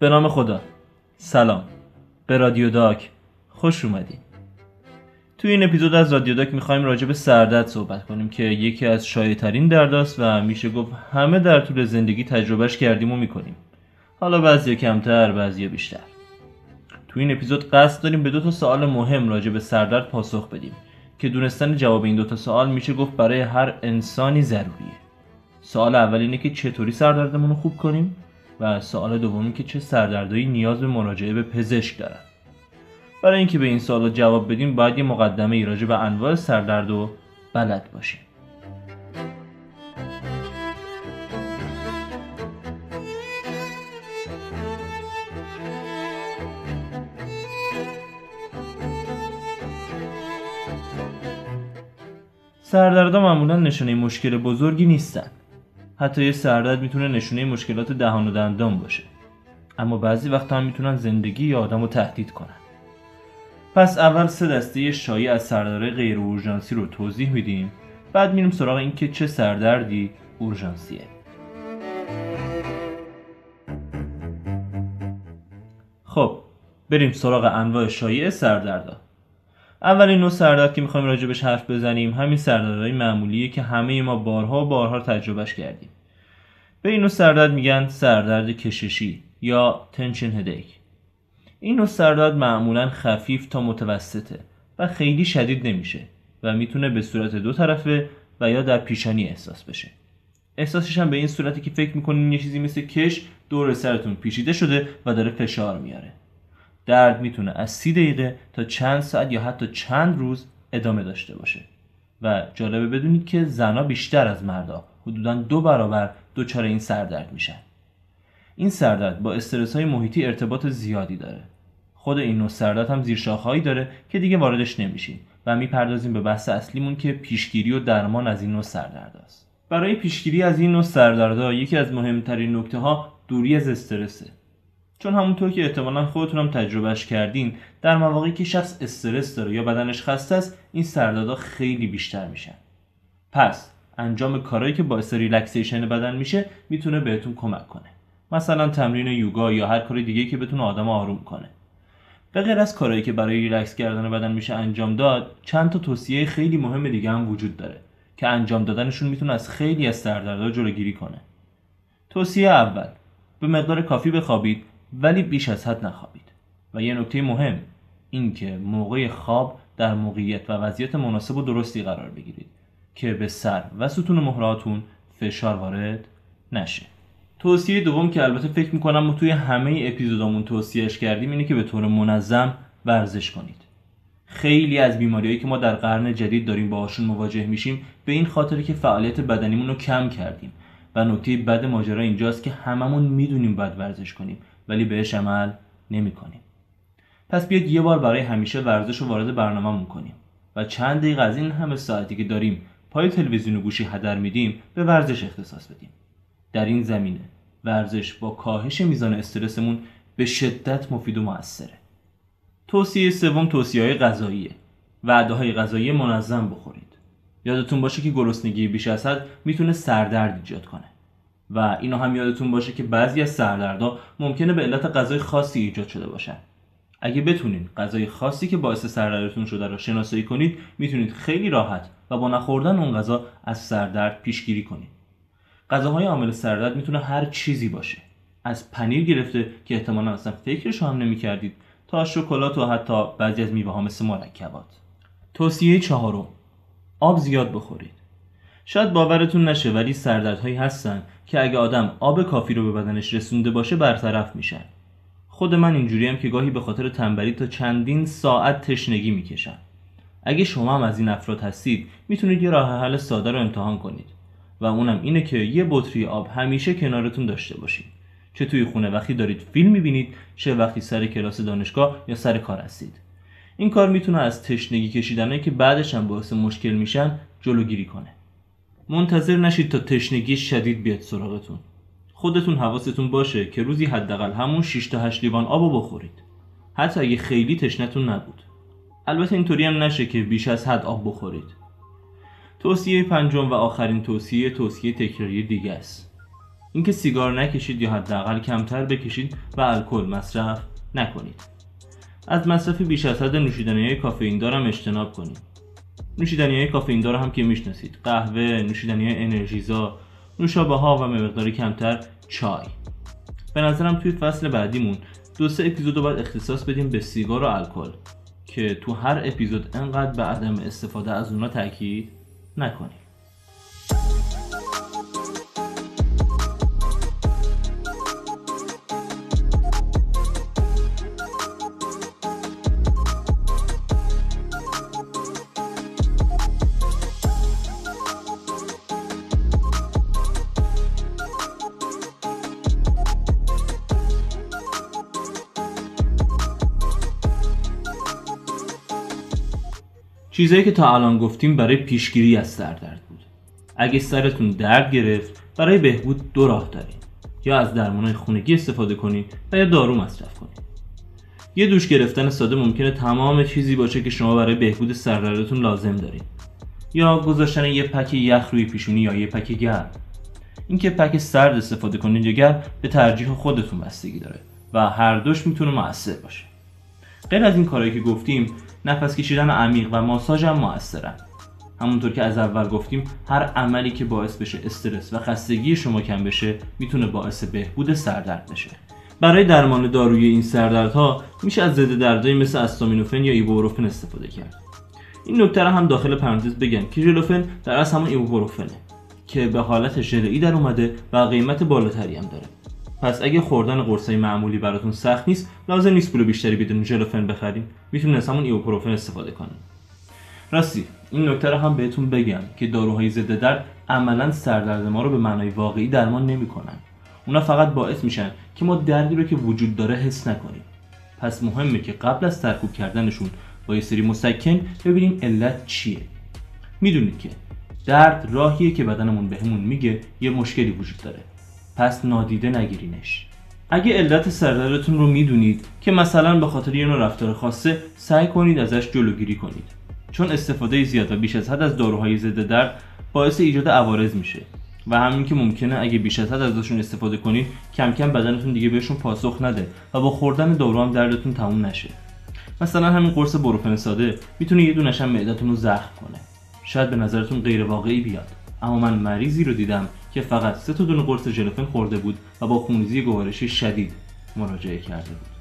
به نام خدا. سلام. به رادیو داک خوش اومدید توی این اپیزود از رادیو داک می‌خوایم راجع به سردرد صحبت کنیم که یکی از شایع درداست و میشه گفت همه در طول زندگی تجربهش کردیم و می‌کنیم. حالا بعضی کمتر بعضی بیشتر. تو این اپیزود قصد داریم به دو تا سوال مهم راجع به سردرد پاسخ بدیم که دونستن جواب این دو تا سوال میشه گفت برای هر انسانی ضروریه. سوال اول اینه که چطوری سردردمون رو خوب کنیم؟ و سوال دومی که چه سردردهایی نیاز به مراجعه به پزشک دارن برای اینکه به این سوال جواب بدیم باید یه مقدمه ای راجع به انواع سردرد و بلد باشیم. سردردها معمولا نشانه مشکل بزرگی نیستن. حتی یه سردرد می‌تونه نشونه مشکلات دهان و دندان باشه. اما بعضی وقتا هم می‌تونن زندگی یا آدم رو تهدید کنن. پس اول سه دسته شایع از سردرهای غیر اورژانسی رو توضیح میدیم. بعد میریم سراغ اینکه چه سردردی اورژانسیه. خب بریم سراغ انواع شایع سردردا. اولین نوع سردرد که می‌خوایم راجبش حرف بزنیم همین سردردهای معمولیه که همه ما بارها بارها تجربهش کردیم. به این نوع سردرد میگن سردرد کششی یا تنشن هدیک این نوع سردرد معمولا خفیف تا متوسطه و خیلی شدید نمیشه و می‌تونه به صورت دو طرفه و یا در پیشانی احساس بشه. احساسش هم به این صورتی که فکر می‌کنین یه چیزی مثل کش دور سرتون پیچیده شده و داره فشار میاره. درد می‌تونه از سی دقیقه تا چند ساعت یا حتی چند روز ادامه داشته باشه. و جالبه بدونید که زنها بیشتر از مردا حدودا دو برابر دچار این سردرد میشن. این سردرد با استرس های محیطی ارتباط زیادی داره. خود این نوع سردرد هم زیرشاخهایی داره که دیگه واردش نمیشیم و می‌پردازیم به بحث اصلیمون که پیشگیری و درمان از این نوع سردرد است برای پیشگیری از این نوع سردردها یکی از مهمترین نکته ها دوری از استرسه. چون همونطور که احتمالا خودتونم تجربهش کردین در مواقعی که شخص استرس داره یا بدنش خسته است این سردردها خیلی بیشتر میشن. پس انجام کارهایی که باعث relaxation بدن میشه می‌تونه بهتون کمک کنه. مثلا تمرین یوگا یا هر کار دیگه که بتونه آدم آروم کنه. به غیر از کارهایی که برای ریلکس کردن بدن میشه انجام داد چند تا توصیه خیلی مهم دیگه هم وجود داره که انجام دادنشون می‌تونه از خیلی از سردردها جلوگیری کنه. توصیه اول. به مقدار کافی بخوابید. ولی بیش از حد نخوابید. و یه نکته مهم این که موقع خواب در موقعیت و وضعیت مناسب و درستی قرار بگیرید که به سر و ستون مهراتون فشار وارد نشه. توصیه دوم که البته فکر می‌کنم ما توی همه اپیزودامون توصیهش کردیم اینه که به طور منظم ورزش کنید. خیلی از بیماریهایی که ما در قرن جدید داریم باهاشون مواجه میشیم به این خاطر که فعالیت بدنیمون رو کم کردیم. و نکته بد ماجرا اینجاست که هممون می‌دونیم باید ورزش کنیم. ولی بهش عمل نمی کنیم. پس بیاید یه بار برای همیشه ورزش رو وارد برنامه کنیم و چند دقیقه از این همه ساعتی که داریم پای تلویزیون و گوشی هدر میدیم به ورزش اختصاص بدیم. در این زمینه ورزش با کاهش میزان استرسمون به شدت مفید و موثره. توصیه سوم توصیه های غذاییه. وعده های غذایی منظم بخورید. یادتون باشه که گرسنگی بیش از حد می‌تونه سردرد ایجاد کنه. و اینو هم یادتون باشه که بعضی از سردردها ممکنه به علت غذای خاصی ایجاد شده باشن. اگه بتونید غذای خاصی که باعث سردردتون شده رو شناسایی کنید می‌تونید خیلی راحت و با نخوردن اون غذا از سردرد پیشگیری کنید. غذاهای عامل سردرد می‌تونه هر چیزی باشه. از پنیر گرفته که احتمالا اصلا فکرش هم نمی‌کردید تا شکلات و حتی بعضی از میوه ها مثل مرکبات توصیه چهارم. آب زیاد بخورید. شاید باورتون نشه ولی سردردهایی هستن که اگه آدم آب کافی رو به بدنش رسونده باشه برطرف میشن. خود من اینجوریم که گاهی به خاطر تنبلی تا چندین ساعت تشنگی می‌کشم. اگه شما هم از این افراد هستید می‌تونید یه راه حل ساده رو امتحان کنید. و اونم اینه که یه بطری آب همیشه کنارتون داشته باشید. چه توی خونه وقتی دارید فیلم می‌بینید چه وقتی سر کلاس دانشگاه یا سر کار هستید. این کار می‌تونه از تشنگی کشیدنه که بعدش هم باعث مشکل میشن جلوگیری کنه. منتظر نشید تا تشنگی شدید بیاد سراغتون. خودتون حواستون باشه که روزی حداقل همون 6 تا 8 لیوان آب بخورید. حتی اگه خیلی تشنتون نبود. البته اینطوری هم نشه که بیش از حد آب بخورید. توصیه پنجم و آخرین توصیه توصیه تکراری دیگه است. اینکه سیگار نکشید یا حداقل کمتر بکشید و الکل مصرف نکنید. از مصرف بیش از حد نوشیدنی های کافئین دارم اجتناب کنید. نوشیدنی های کافئین دار هم که می‌شناسید. قهوه نوشیدنی های انرژیزا نوشابه ها و مقداری کمتر چای. به نظرم توی فصل بعدیمون دو سه اپیزود رو باید اختصاص بدیم به سیگار و الکل که تو هر اپیزود انقدر به عدم استفاده از اونا تاکید نکنیم. چیزایی که تا الان گفتیم برای پیشگیری از سردرد بود. اگه سرتون درد گرفت برای بهبود دو راه داریم یا از درمانهای خونگی استفاده کنید و یا دارو مصرف کنید یه دوش گرفتن ساده ممکنه تمام چیزی باشه که شما برای بهبود سردردتون لازم دارید یا گذاشتن یه پک یخ روی پیشونی یا یه پک گرم. اینکه پک سرد استفاده کنید یا گرم به ترجیح خودتون بستگی داره و هر دوش می‌تونه موثر باشه. غیر از این کارهایی که گفتیم نفس کشیدن عمیق و ماساژ هم موثرن. همونطور که از اول گفتیم هر عملی که باعث بشه استرس و خستگی شما کم بشه می‌تونه باعث بهبود سردرد بشه. برای درمان داروی این سردردها میشه از ضد دردهایی مثل استامینوفن یا ایبوروفن استفاده کرد. این نکته هم داخل پرانتز بگم. که ژلوفن در اصل همون ایبوروفنه که به حالت ژلئی در اومده و قیمت بالاتری هم داره. پس اگه خوردن قرصای معمولی براتون سخت نیست لازم نیست پول بیشتری بدون ژلوفن بخریم. می‌تونید از همون ایوپروفن استفاده کنیم. راستی این نکته رو هم بهتون بگم که داروهای ضد درد عملا سردرد ما رو به معنای واقعی درمان نمی‌کنن. اونا فقط باعث میشن که ما دردی رو که وجود داره حس نکنیم. پس مهمه که قبل از ترکوب کردنشون با یه سری مسکن ببینیم علت چیه. می‌دونید که درد راهیه که بدنمون بهمون میگه یه مشکلی وجود داره. پس نادیده نگیرینش. اگه علت سردردتون رو می‌دونید که مثلا به خاطر یه نوع رفتار خاصه سعی کنید ازش جلوگیری کنید. چون استفاده زیاد و بیش از حد از داروهای ضد درد باعث ایجاد عوارض میشه. و همین که ممکنه اگه بیش از حد ازشون استفاده کنید کم کم بدنتون دیگه بهشون پاسخ نده و با خوردن دارو هم دردتون تموم نشه. مثلا همین قرص بروفن ساده می‌تونه یه دونش هم معدتون رو زخم کنه. شاید به نظرتون غیر واقعی بیاد. اما من مریضی رو دیدم که فقط سه تا دونه قرص ژلوفن خورده بود و با خونریزی گوارشی شدید مراجعه کرده بود.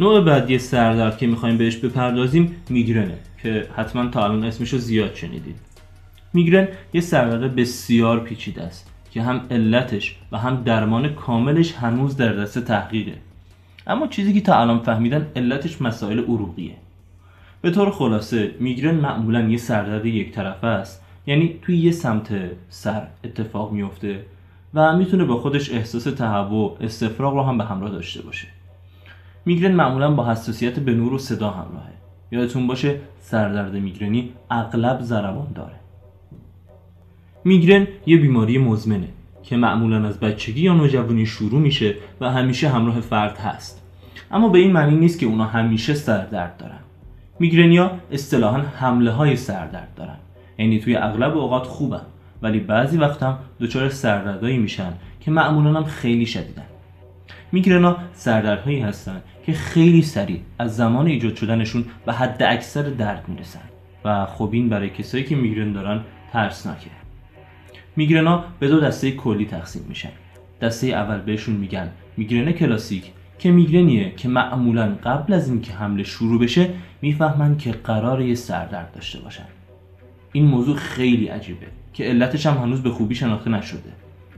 نوع بعدی سردرد که می‌خوایم بهش بپردازیم میگرنه که حتما تا الان اسمش رو زیاد شنیدید. میگرن یه سردرد بسیار پیچیده است که هم علتش و هم درمان کاملش هنوز در دست تحقیقه. اما چیزی که تا الان فهمیدن علتش مسائل عروقیه. به طور خلاصه میگرن معمولا یه سردرد یک طرفه است. یعنی توی یه سمت سر اتفاق میفته و می‌تونه با خودش احساس تهوع استفراغ رو هم به همراه داشته باشه. میگرن معمولا با حساسیت به نور و صدا همراهه. یادتون باشه سردرد میگرنی اغلب ضربان داره. میگرن یه بیماری مزمنه که معمولا از بچگی یا نوجوانی شروع میشه و همیشه همراه فرد هست. اما به این معنی نیست که اونا همیشه سردرد دارن. میگرنیا اصطلاحا حمله های سردرد دارن. یعنی توی اغلب اوقات خوبن ولی بعضی وقت هم دچار سردردهایی میشن که معمولا هم خیلی شدیدن. میگرنا سردردهایی هستند که خیلی سریع از زمان ایجاد شدنشون به حد اکثر درد می‌رسن. و خب این برای کسایی که میگرن دارن ترسناکه. میگرنا به دو دسته کلی تقسیم میشن. دسته اول بهشون میگن میگرن کلاسیک که میگرنیه که معمولا قبل از اینکه حمله شروع بشه می‌فهمن که قرار یه سردرد داشته باشن. این موضوع خیلی عجیبه که علتش هم هنوز به خوبی شناخته نشده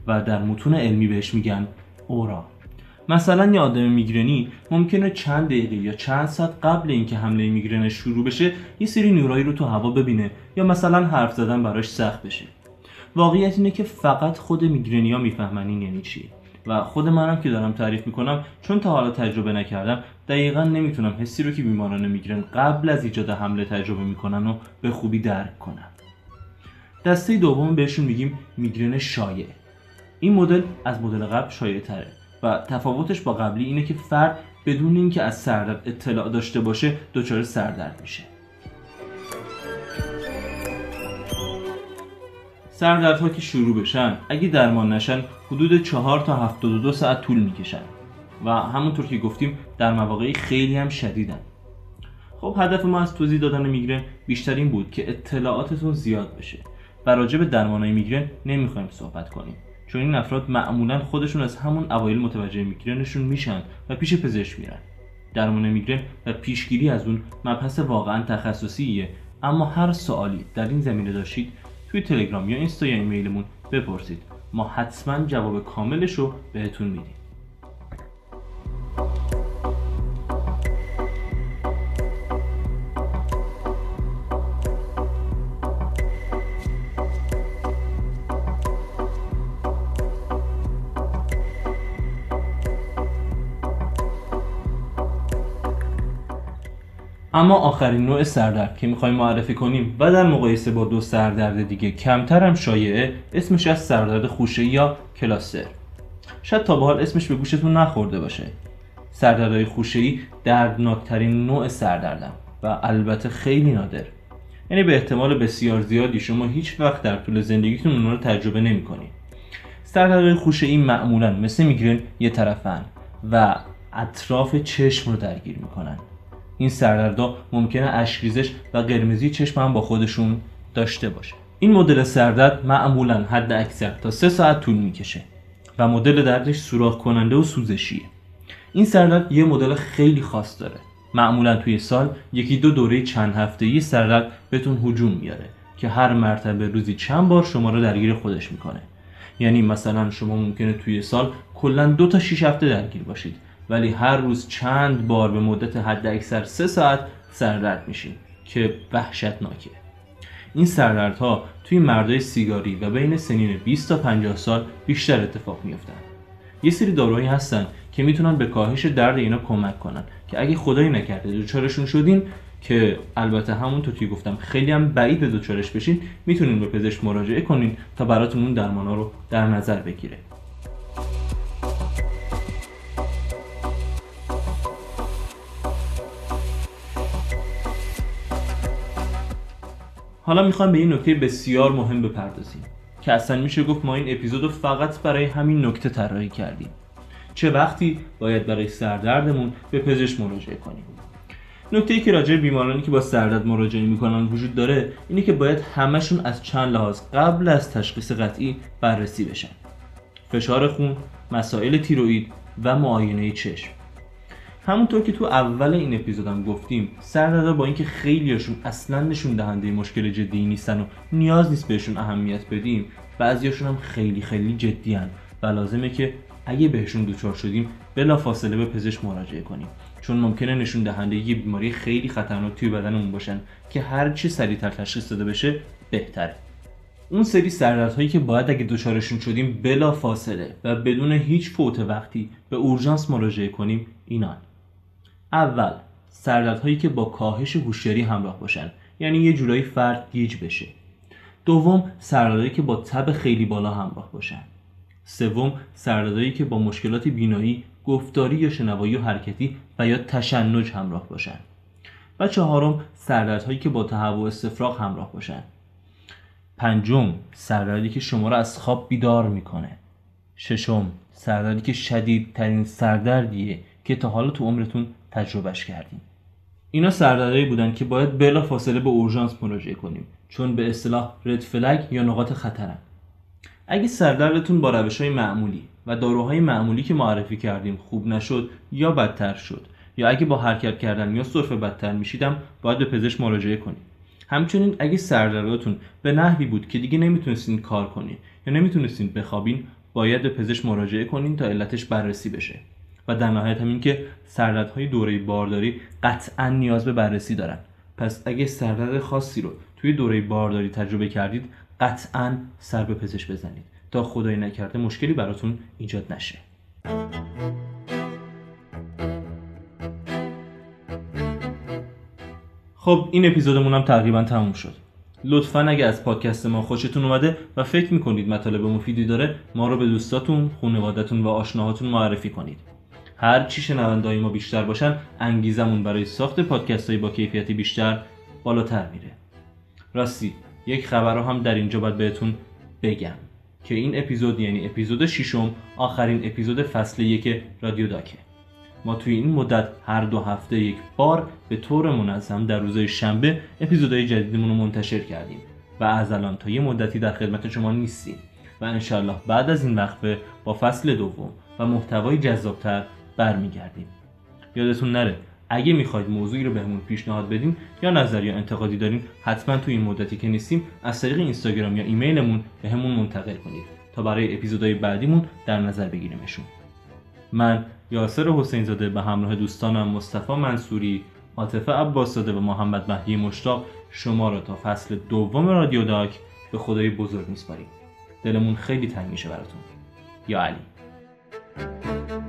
و در متون علمی بهش میگن اورا مثلا یه آدم میگرنی ممکنه چند دقیقه یا چند ساعت قبل اینکه حمله میگرنش شروع بشه یه سری نورایی رو تو هوا ببینه یا مثلا حرف زدن براش سخت بشه. واقعیت اینه که فقط خود میگرنیا می‌فهمن این یعنی چیه و خود منم که دارم تعریف می‌کنم چون تا حالا تجربه نکردم دقیقا نمی‌تونم حسی رو که بیماران میگرن قبل از ایجاد حمله تجربه می‌کنن و به خوبی درک کنم دسته دوم بهشون میگیم میگرن شایع. این مدل از مدل قبل شایع تره و تفاوتش با قبلی اینه که فرد بدون اینکه از سردرد اطلاع داشته باشه دچار سردرد میشه. سردردها که شروع بشن اگه درمان نشن حدود 4 تا 72 ساعت طول می‌کشن. و همونطور که گفتیم در مواقعی خیلی هم شدیدن. خب هدف ما از توضیح دادن میگرن بیشتر این بود که اطلاعاتتون زیاد بشه. و راجع به درمانهای میگرن نمی‌خوایم صحبت کنیم. چون این افراد معمولا خودشون از همون اوایل متوجه میگرنشون میشن و پیش پزشک میرن. درمان میگرن و پیشگیری از اون مبحث واقعا تخصصیه. اما هر سوالی در این زمینه داشتید توی تلگرام یا اینستا یا ایمیلمون بپرسید. ما حتما جواب کاملش رو بهتون میدیم. اما آخرین نوع سردرد که می‌خوایم معرفی کنیم و در مقایسه با دو سردرد دیگه کمتر هم شایعه اسمش از سردرد خوشه یا کلاستر شاید تا به حال اسمش به گوشتون نخورده باشه. سردردهای خوشه‌ای دردناکترین نوع سردردن و البته خیلی نادر. یعنی به احتمال بسیار زیادی شما هیچ وقت در طول زندگیتون اونها رو تجربه نمی‌کنید سردردهای خوشه‌ای معمولا مثل میگرن یه طرفن و اطراف چشم رو درگیر می‌کنن. این سردردا ممکنه اشکریزش و قرمزی چشم هم با خودشون داشته باشه. این مدل سردرد معمولا حد اکثر تا سه ساعت طول می‌کشه و مدل دردش سوراخ کننده و سوزشیه. این سردرد یه مدل خیلی خاص داره. معمولا توی سال یکی دو دوره چند هفته سردرد بهتون هجوم میاره که هر مرتبه روزی چند بار شما رو درگیر خودش می‌کنه. یعنی مثلا شما ممکنه توی سال کلا دو تا 6 هفته درگیر باشید. ولی هر روز چند بار به مدت حد اکثر سه ساعت سردرد میشین که وحشتناکه. این سردردها توی مردای سیگاری و بین سنین 20 تا 50 سال بیشتر اتفاق میافتن یه سری داروهایی هستن که می‌تونن به کاهش درد اینا کمک کنن. که اگه خدایی نکرده دچارشون شدین که البته همونطور که گفتم خیلی هم بعید به دچارش بشین می‌تونین به پزشک مراجعه کنین تا براتون اون درمانا رو در نظر بگیره. حالا می‌خوام به این نکته بسیار مهم بپردازیم که اصلا میشه گفت ما این اپیزود رو فقط برای همین نکته طراحی کردیم. چه وقتی باید برای سردردمون به پزشک مراجعه کنیم؟ نکته ای که راجع بیمارانی که با سردرد مراجعه می‌کنن وجود داره اینه که باید همشون از چند لحاظ قبل از تشخیص قطعی بررسی بشن. فشار خون، مسائل تیروئید و معاینه چشم. همونطور که تو اول این اپیزودم گفتیم سردردا با اینکه خیلیاشون اصلا نشون دهنده مشکل جدی نیستن و نیاز نیست بهشون اهمیت بدیم بعضیاشون هم خیلی خیلی جدی هن و لازمه که اگه بهشون دچار شدیم بلا فاصله به پزشک مراجعه کنیم. چون ممکنه نشون دهنده یه بیماری خیلی خطرناک توی بدنمون باشن که هر چی سریعتر تشخیص داده بشه بهتره. اون سری سردردهایی که باید اگه دچارشون شدیم بلا فاصله و بدون هیچ فوت وقتی به اورژانس مراجعه کنیم اینان. اول سردردهایی که با کاهش هوشیاری همراه باشن یعنی یه جورایی فرد گیج بشه. دوم سردردهایی که با تب خیلی بالا همراه باشن. سوم سردردهایی که با مشکلات بینایی گفتاری یا شنوایی و حرکتی و یا تشنج همراه باشن. و چهارم سردردهایی که با تهوع استفراغ همراه باشن. پنجم سردردی که شما را از خواب بیدار می‌کنه. ششم سردردی که شدیدترین سردردیه. که تا حالا تو عمرتون تجربهش کردیم اینا سردردهایی بودن که باید بلا فاصله به اورژانس مراجعه کنیم چون به اصطلاح رد فلگ یا نقاط خطرن. اگه سردردتون با روش های معمولی و داروهای معمولی که معرفی کردیم خوب نشد یا بدتر شد یا اگه با حرکت کردن یا سرفه بدتر میشیدم باید به پزشک مراجعه کنید همچنین اگه سردردتون به نحوی بود که دیگه نمی‌تونستین کار کنید یا نمی‌تونستین بخوابین باید به پزشک مراجعه کنین تا علتش بررسی بشه. و در نهایت هم این که سردردهای دوره بارداری قطعا نیاز به بررسی دارن. پس اگه سردرد خاصی رو توی دوره بارداری تجربه کردید قطعا سر به پزشک بزنید. تا خدای نکرده مشکلی براتون ایجاد نشه. خب این اپیزودمون هم تقریبا تموم شد. لطفا اگه از پادکست ما خوشتون اومده و فکر می‌کنید مطالب مفیدی داره ما رو به دوستاتون، خانوادتون و آشناهاتون معرفی کنید. هر چی شنوندهای ما بیشتر باشن انگیزمون برای ساخت پادکست های با کیفیتی بیشتر بالاتر میره. راستی یک خبر رو هم در اینجا باید بهتون بگم که این اپیزود یعنی اپیزود ششم آخرین اپیزود فصل یک رادیو داکه. ما توی این مدت هر دو هفته یک بار به طور منظم در روزهای شنبه اپیزودهای جدیدمون رو منتشر کردیم و از الان تا یه مدتی در خدمت شما نیستیم. و انشالله بعد از این وقفه با فصل دوم و محتوای جذابتر برمیگردیم. یادتون نره اگه می‌خواید موضوعی رو بهمون پیشنهاد بدین یا نظر یا انتقادی دارین حتما توی این مدتی که نیستیم از طریق اینستاگرام یا ایمیلمون بهمون منتقل کنید تا برای اپیزودهای بعدیمون در نظر بگیریمشون. من یاسر حسین زاده به همراه دوستانم مصطفی منصوری عاطفه عباسزاده و محمد مهدی مشتاق شما را تا فصل دوم رادیو داک به خدای بزرگ میسپاریم. دلمون خیلی تنگ میشه براتون. یا علی.